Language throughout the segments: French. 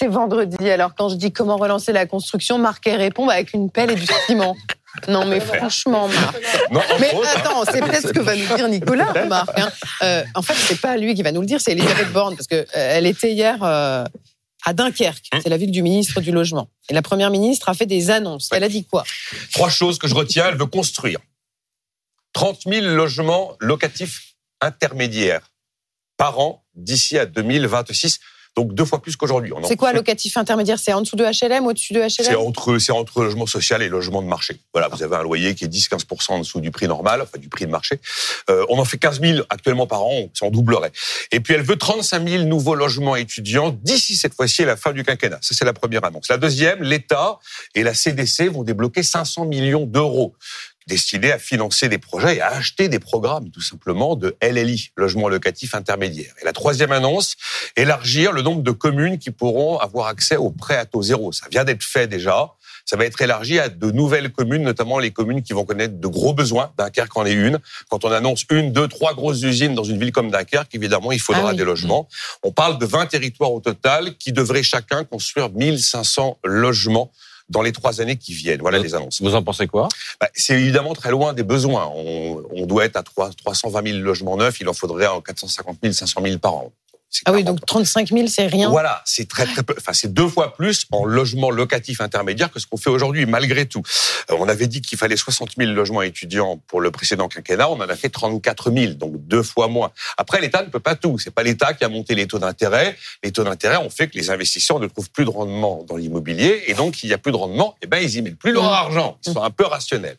C'est vendredi. Alors, quand je dis comment relancer la construction, Marc répond bah, avec une pelle et du ciment. Non, mais franchement, Marc. mais attends, c'est peut-être ce que va nous dire Nicolas, Marc. Hein. Euh, en fait, c'est pas lui qui va nous le dire, c'est Elisabeth Borne, parce qu'elle euh, elle était hier euh, à Dunkerque. Hum. C'est la ville du ministre du Logement. Et la première ministre a fait des annonces. Elle a dit quoi? Trois choses que je retiens. Elle veut construire 30 000 logements locatifs intermédiaires par an d'ici à 2026 donc deux fois plus qu'aujourd'hui. C'est quoi locatif intermédiaire? C'est en dessous de HLM, au-dessus de HLM C'est entre, entre logement social et logement de marché. Voilà, vous avez un loyer qui est 10-15% en dessous du prix normal, enfin du prix de marché. Euh, on en fait 15 000 actuellement par an, ça en doublerait. Et puis elle veut 35 000 nouveaux logements étudiants d'ici cette fois-ci à la fin du quinquennat. Ça, c'est la première annonce. La deuxième, l'État et la CDC vont débloquer 500 millions d'euros destiné à financer des projets et à acheter des programmes, tout simplement, de LLI, logement locatif intermédiaire. Et la troisième annonce, élargir le nombre de communes qui pourront avoir accès au prêt à taux zéro. Ça vient d'être fait déjà. Ça va être élargi à de nouvelles communes, notamment les communes qui vont connaître de gros besoins. Dunkerque en est une. Quand on annonce une, deux, trois grosses usines dans une ville comme Dunkerque, évidemment, il faudra ah des logements. On parle de 20 territoires au total qui devraient chacun construire 1500 logements dans les trois années qui viennent. Voilà les annonces. Vous en pensez quoi? Bah, C'est évidemment très loin des besoins. On, on doit être à 3, 320 000 logements neufs. Il en faudrait en 450 000, 500 000 par an. Ah oui, donc 35 000, c'est rien. Voilà, c'est très très peu. Enfin, c'est deux fois plus en logement locatif intermédiaire que ce qu'on fait aujourd'hui, malgré tout. Euh, on avait dit qu'il fallait 60 000 logements étudiants pour le précédent quinquennat, on en a fait 34 000, donc deux fois moins. Après, l'État ne peut pas tout. C'est pas l'État qui a monté les taux d'intérêt. Les taux d'intérêt ont fait que les investisseurs ne trouvent plus de rendement dans l'immobilier, et donc il n'y a plus de rendement. Et eh ben, ils y mettent plus leur mmh. argent. Ils sont un peu rationnels.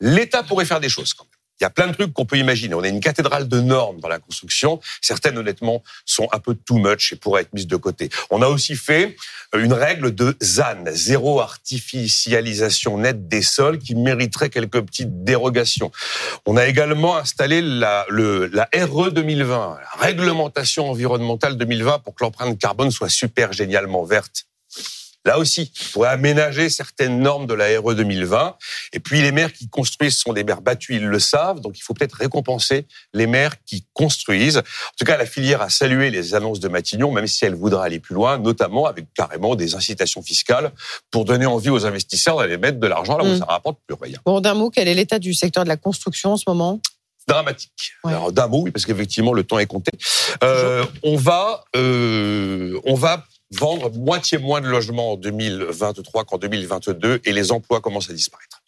L'État pourrait faire des choses quand même. Il y a plein de trucs qu'on peut imaginer. On a une cathédrale de normes dans la construction. Certaines, honnêtement, sont un peu too much et pourraient être mises de côté. On a aussi fait euh, une règle de ZAN, zéro artificialisation nette des sols, qui mériterait quelques petites dérogations. On a également installé la, le, la RE 2020, la réglementation environnementale 2020, pour que l'empreinte carbone soit super génialement verte. Là aussi, il pourrait aménager certaines normes de la RE 2020. Et puis, les maires qui construisent sont des maires battus, ils le savent. Donc, il faut peut-être récompenser les maires qui construisent. En tout cas, la filière a salué les annonces de Matignon, même si elle voudra aller plus loin, notamment avec carrément des incitations fiscales pour donner envie aux investisseurs d'aller mettre de l'argent là où mm. ça rapporte plus rien. Bon, d'un mot, quel est l'état du secteur de la construction en ce moment? Dramatique. Alors d'un mot, oui, parce qu'effectivement le temps est compté. Euh, on va, euh, on va vendre moitié moins de logements en 2023 qu'en 2022 et les emplois commencent à disparaître.